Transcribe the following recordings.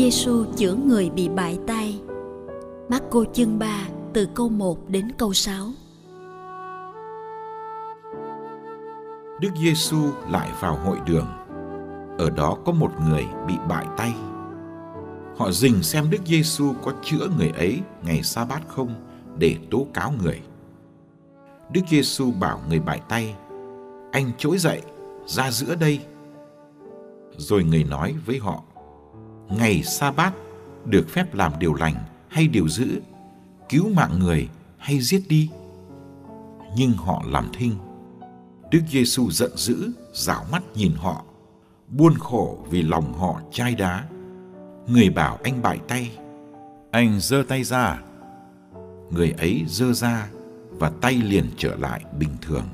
Giêsu chữa người bị bại tay. Marco chương 3 từ câu 1 đến câu 6. Đức Giêsu lại vào hội đường. Ở đó có một người bị bại tay. Họ dình xem Đức Giêsu có chữa người ấy ngày sa bát không để tố cáo người. Đức Giêsu bảo người bại tay: "Anh trỗi dậy, ra giữa đây." Rồi người nói với họ: ngày sa bát được phép làm điều lành hay điều dữ, cứu mạng người hay giết đi. Nhưng họ làm thinh. Đức Giêsu giận dữ, rảo mắt nhìn họ, buôn khổ vì lòng họ chai đá. Người bảo anh bại tay, anh giơ tay ra. Người ấy giơ ra và tay liền trở lại bình thường.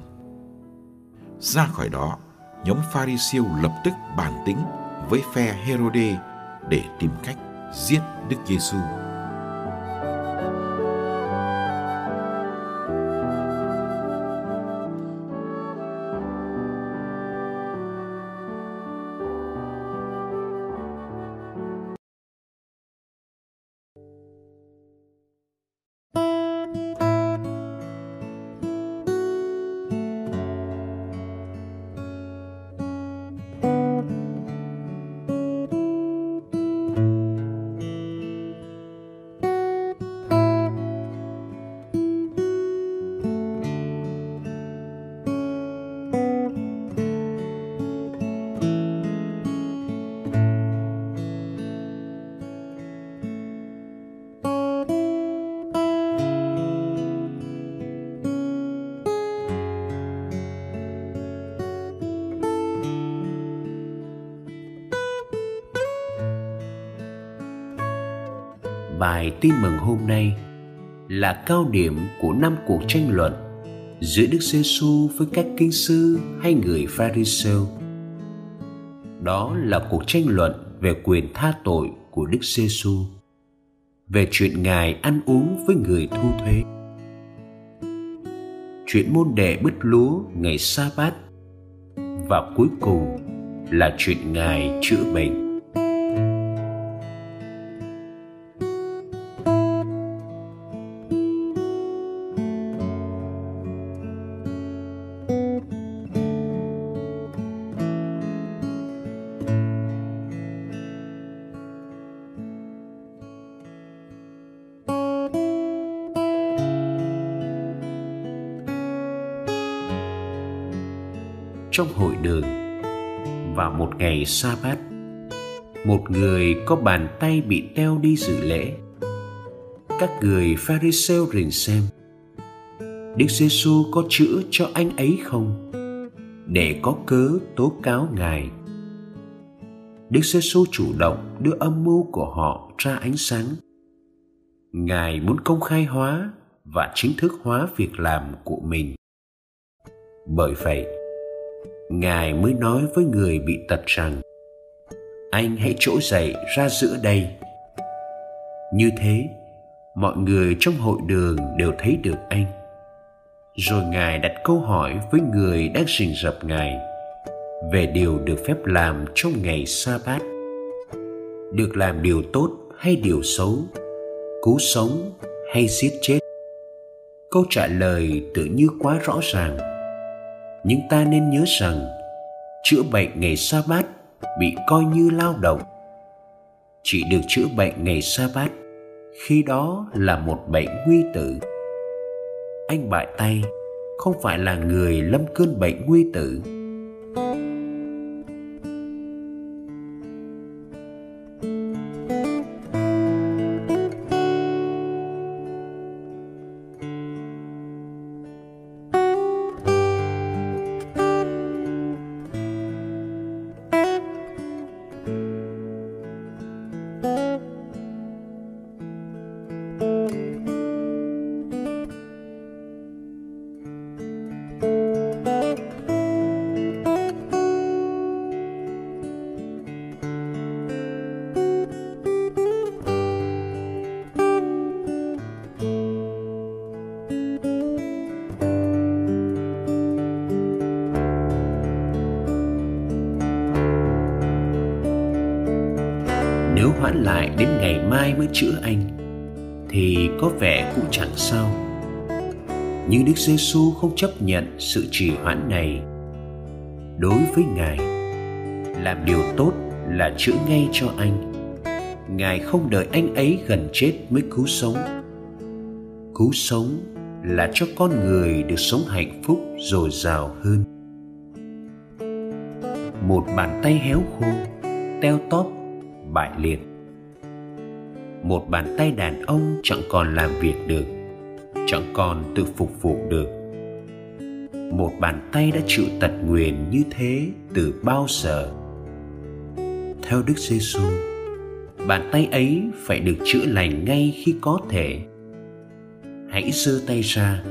Ra khỏi đó, nhóm pha siêu lập tức bàn tính với phe Herode để tìm cách giết Đức Giêsu. Bài tin mừng hôm nay là cao điểm của năm cuộc tranh luận giữa Đức Giêsu với các kinh sư hay người Pharisêu. Đó là cuộc tranh luận về quyền tha tội của Đức Giêsu, về chuyện Ngài ăn uống với người thu thuế, chuyện môn đệ bứt lúa ngày sa bát và cuối cùng là chuyện Ngài chữa bệnh. Trong hội đường. Vào một ngày sa bát một người có bàn tay bị teo đi dự lễ. Các người pharisêu rình xem, đức giê xu có chữa cho anh ấy không? Để có cớ tố cáo ngài. Đức giê xu chủ động đưa âm mưu của họ ra ánh sáng. Ngài muốn công khai hóa và chính thức hóa việc làm của mình. Bởi vậy ngài mới nói với người bị tật rằng, anh hãy trỗi dậy ra giữa đây. Như thế, mọi người trong hội đường đều thấy được anh. Rồi ngài đặt câu hỏi với người đang rình rập ngài về điều được phép làm trong ngày sa bát được làm điều tốt hay điều xấu, cứu sống hay giết chết? Câu trả lời tự như quá rõ ràng nhưng ta nên nhớ rằng, chữa bệnh ngày sa bát bị coi như lao động. Chỉ được chữa bệnh ngày sa bát khi đó là một bệnh nguy tử. Anh bại tay, không phải là người lâm cơn bệnh nguy tử. Hoãn lại đến ngày mai mới chữa anh, thì có vẻ cũng chẳng sao. Nhưng đức giêsu không chấp nhận sự trì hoãn này. Đối với ngài, làm điều tốt là chữa ngay cho anh. Ngài không đợi anh ấy gần chết mới cứu sống. Cứu sống là cho con người được sống hạnh phúc, dồi dào hơn. Một bàn tay héo khô, teo tóp, bại liệt một bàn tay đàn ông chẳng còn làm việc được, chẳng còn tự phục vụ được. Một bàn tay đã chịu tật nguyền như thế từ bao giờ? Theo đức giê xu bàn tay ấy phải được chữa lành ngay khi có thể. Hãy giơ tay ra.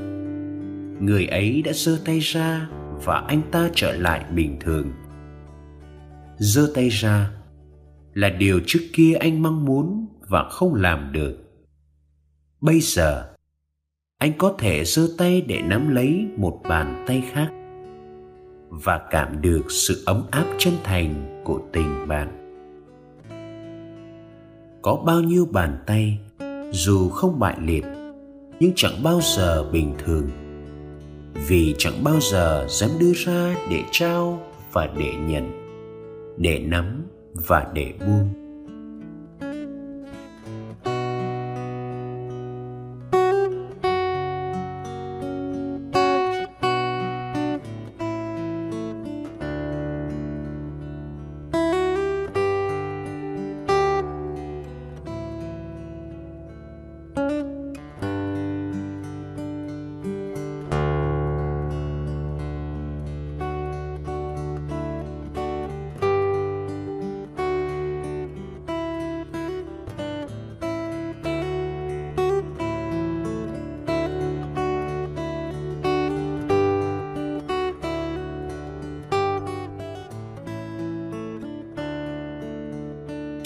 Người ấy đã giơ tay ra và anh ta trở lại bình thường. Giơ tay ra là điều trước kia anh mong muốn và không làm được. Bây giờ, anh có thể giơ tay để nắm lấy một bàn tay khác và cảm được sự ấm áp chân thành của tình bạn. Có bao nhiêu bàn tay, dù không bại liệt, nhưng chẳng bao giờ bình thường. Vì chẳng bao giờ dám đưa ra để trao và để nhận, để nắm và để buông.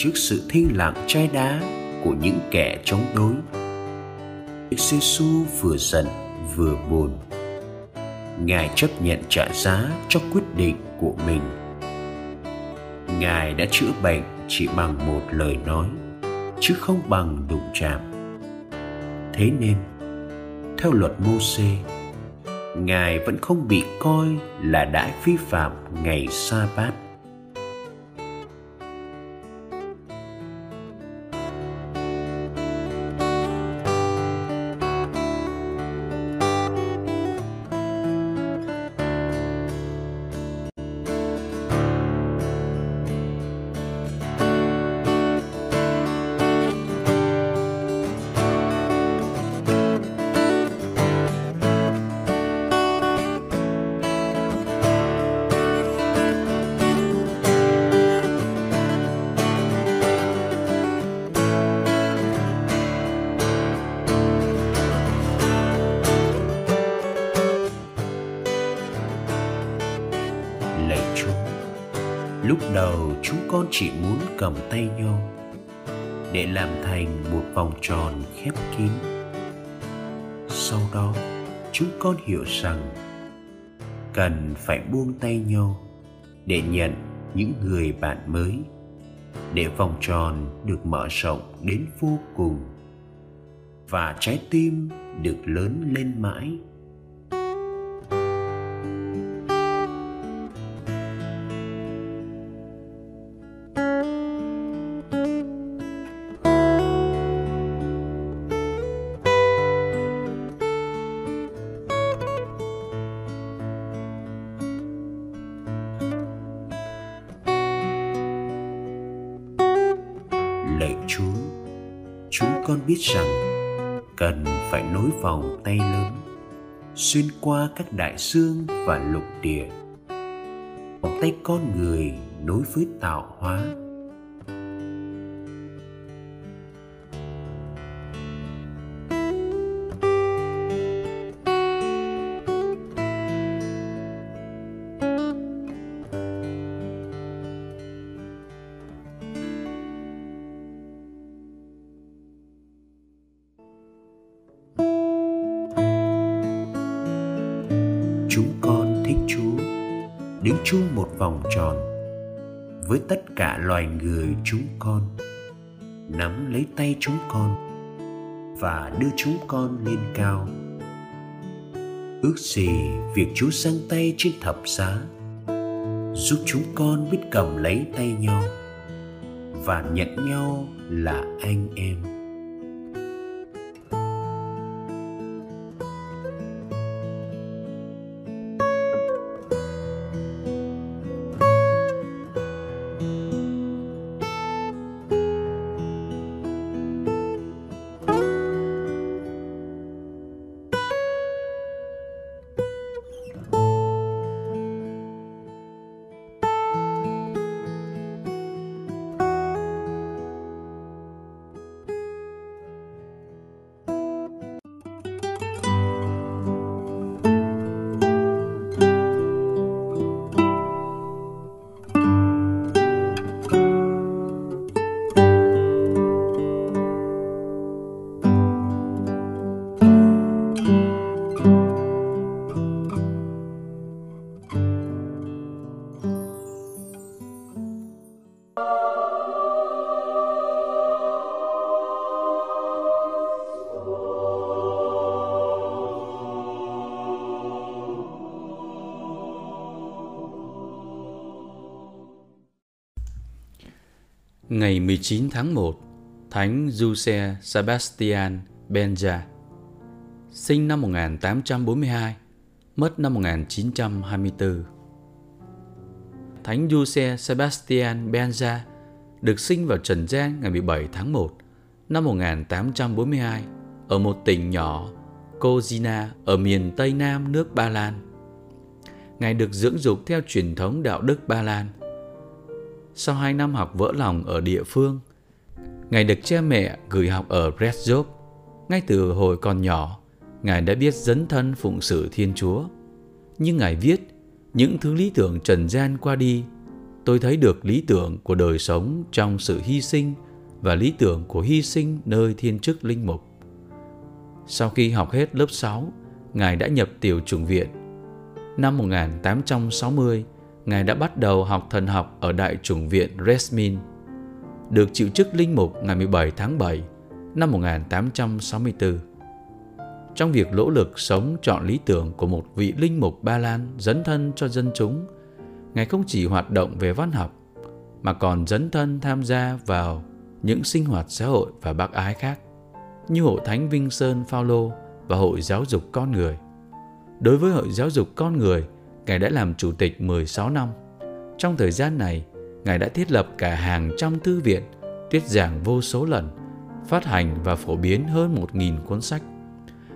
Trước sự thinh lặng chai đá của những kẻ chống đối. Đức giê vừa giận vừa buồn. Ngài chấp nhận trả giá cho quyết định của mình. Ngài đã chữa bệnh chỉ bằng một lời nói, chứ không bằng đụng chạm. Thế nên, theo luật Môse, Ngài vẫn không bị coi là đã vi phạm ngày sa bát đầu chúng con chỉ muốn cầm tay nhau để làm thành một vòng tròn khép kín. Sau đó chúng con hiểu rằng cần phải buông tay nhau để nhận những người bạn mới, để vòng tròn được mở rộng đến vô cùng và trái tim được lớn lên mãi. Biết rằng cần phải nối vòng tay lớn, xuyên qua các đại dương và lục địa. Vòng tay con người nối với tạo hóa. Đứng chung một vòng tròn với tất cả loài người chúng con, nắm lấy tay chúng con và đưa chúng con lên cao. Ước gì việc chúa sang tay trên thập giá giúp chúng con biết cầm lấy tay nhau và nhận nhau là anh em. Ngày 19 tháng 1, Thánh Giuse Sebastian Benja, sinh năm 1842, mất năm 1924. Thánh Giuse Sebastian Benja được sinh vào trần gian ngày 17 tháng 1 năm 1842 ở một tỉnh nhỏ Kozina ở miền Tây Nam nước Ba Lan. Ngài được dưỡng dục theo truyền thống đạo đức Ba Lan – sau 2 năm học vỡ lòng ở địa phương. Ngài được cha mẹ gửi học ở Brezhov. Ngay từ hồi còn nhỏ, Ngài đã biết dấn thân phụng sự Thiên Chúa. Nhưng Ngài viết, những thứ lý tưởng trần gian qua đi, tôi thấy được lý tưởng của đời sống trong sự hy sinh và lý tưởng của hy sinh nơi thiên chức linh mục. Sau khi học hết lớp 6, Ngài đã nhập tiểu chủng viện. Năm 1860, Ngài đã bắt đầu học thần học ở Đại chủng viện Resmin, được chịu chức linh mục ngày 17 tháng 7 năm 1864. Trong việc nỗ lực sống chọn lý tưởng của một vị linh mục Ba Lan dấn thân cho dân chúng, Ngài không chỉ hoạt động về văn học, mà còn dấn thân tham gia vào những sinh hoạt xã hội và bác ái khác, như Hội Thánh Vinh Sơn Phaolô và Hội Giáo dục Con Người. Đối với Hội Giáo dục Con Người, Ngài đã làm chủ tịch 16 năm. Trong thời gian này, Ngài đã thiết lập cả hàng trăm thư viện, thuyết giảng vô số lần, phát hành và phổ biến hơn 1.000 cuốn sách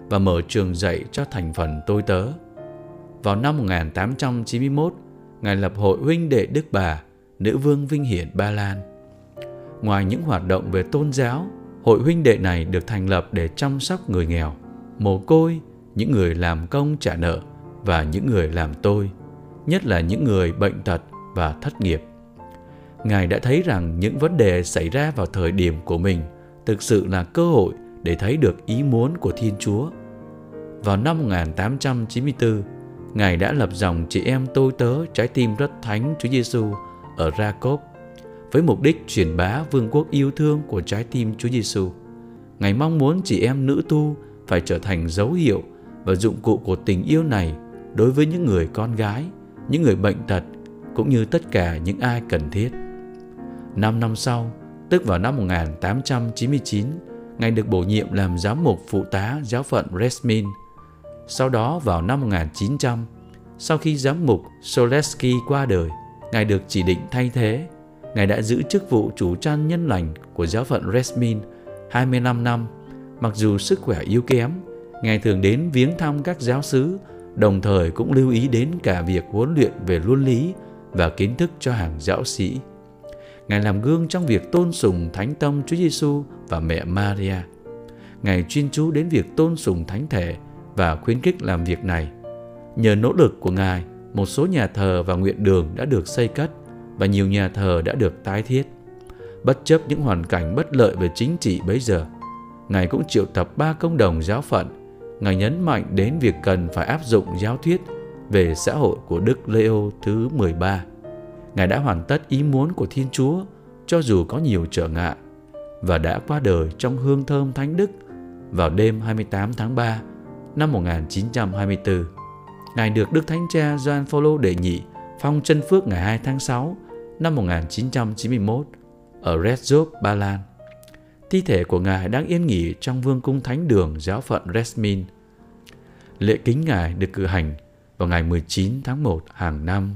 và mở trường dạy cho thành phần tôi tớ. Vào năm 1891, Ngài lập Hội Huynh Đệ Đức Bà, Nữ Vương Vinh Hiển Ba Lan. Ngoài những hoạt động về tôn giáo, Hội Huynh Đệ này được thành lập để chăm sóc người nghèo, mồ côi, những người làm công trả nợ – và những người làm tôi, nhất là những người bệnh tật và thất nghiệp. Ngài đã thấy rằng những vấn đề xảy ra vào thời điểm của mình thực sự là cơ hội để thấy được ý muốn của Thiên Chúa. Vào năm 1894, Ngài đã lập dòng chị em tôi tớ trái tim rất thánh Chúa Giêsu ở rakop với mục đích truyền bá vương quốc yêu thương của trái tim Chúa Giêsu. Ngài mong muốn chị em nữ tu phải trở thành dấu hiệu và dụng cụ của tình yêu này đối với những người con gái, những người bệnh tật cũng như tất cả những ai cần thiết. Năm năm sau, tức vào năm 1899, Ngài được bổ nhiệm làm giám mục phụ tá giáo phận Resmin. Sau đó vào năm 1900, sau khi giám mục Soleski qua đời, Ngài được chỉ định thay thế. Ngài đã giữ chức vụ chủ trăn nhân lành của giáo phận Resmin 25 năm. Mặc dù sức khỏe yếu kém, Ngài thường đến viếng thăm các giáo sứ, đồng thời cũng lưu ý đến cả việc huấn luyện về luân lý và kiến thức cho hàng giáo sĩ. Ngài làm gương trong việc tôn sùng Thánh Tông Chúa Giêsu và mẹ Maria. Ngài chuyên chú đến việc tôn sùng Thánh Thể và khuyến khích làm việc này. Nhờ nỗ lực của Ngài, một số nhà thờ và nguyện đường đã được xây cất và nhiều nhà thờ đã được tái thiết. Bất chấp những hoàn cảnh bất lợi về chính trị bấy giờ, Ngài cũng triệu tập ba công đồng giáo phận. Ngài nhấn mạnh đến việc cần phải áp dụng giáo thuyết về xã hội của Đức Leo thứ 13 Ngài đã hoàn tất ý muốn của Thiên Chúa cho dù có nhiều trở ngại và đã qua đời trong hương thơm thánh đức vào đêm 28 tháng 3 năm 1924. Ngài được Đức Thánh Cha Gioan Phaolô đệ nhị phong chân phước ngày 2 tháng 6 năm 1991 ở Redzov, Ba Lan. Thi thể của Ngài đang yên nghỉ trong vương cung thánh đường giáo phận Resmin. Lễ kính Ngài được cử hành vào ngày 19 tháng 1 hàng năm.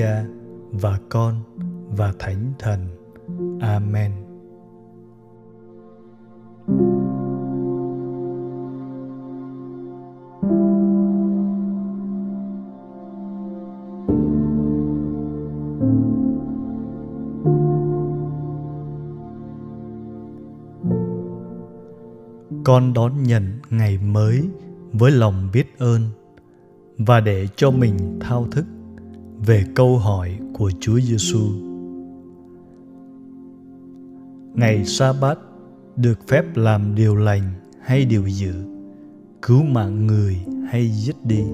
Cha và Con và Thánh Thần. Amen. con đón nhận ngày mới với lòng biết ơn và để cho mình thao thức về câu hỏi của Chúa Giêsu. Ngày sa bát được phép làm điều lành hay điều dữ, cứu mạng người hay giết đi.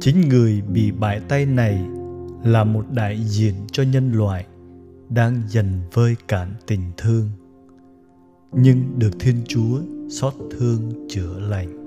Chính người bị bại tay này là một đại diện cho nhân loại đang dần vơi cạn tình thương, nhưng được thiên chúa xót thương chữa lành.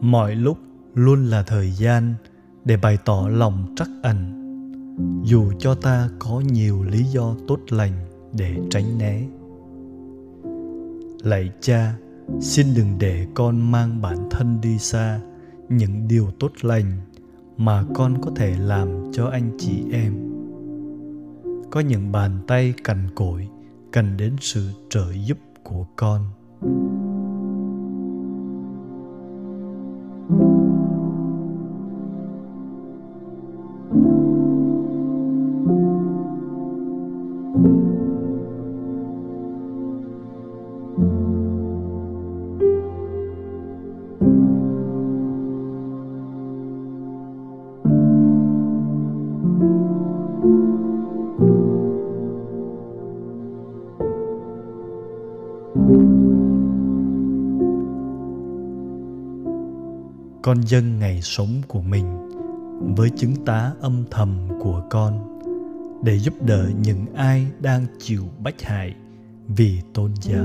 Mọi lúc luôn là thời gian để bày tỏ lòng trắc ẩn. Dù cho ta có nhiều lý do tốt lành để tránh né. Lạy cha, xin đừng để con mang bản thân đi xa những điều tốt lành mà con có thể làm cho anh chị em. Có những bàn tay cằn cỗi cần đến sự trợ giúp của con. Con dâng ngày sống của mình với chứng tá âm thầm của con để giúp đỡ những ai đang chịu bách hại vì tôn giáo.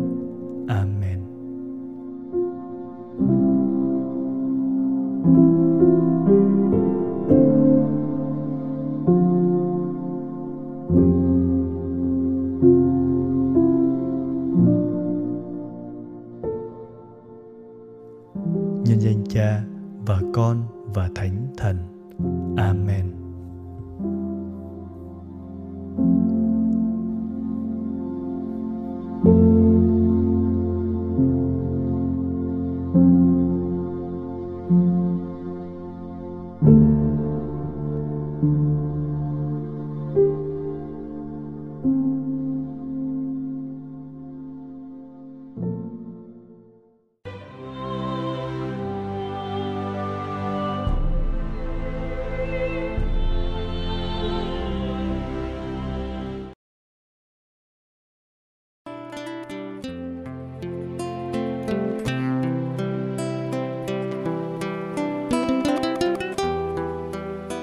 và con và thánh thần. Amen.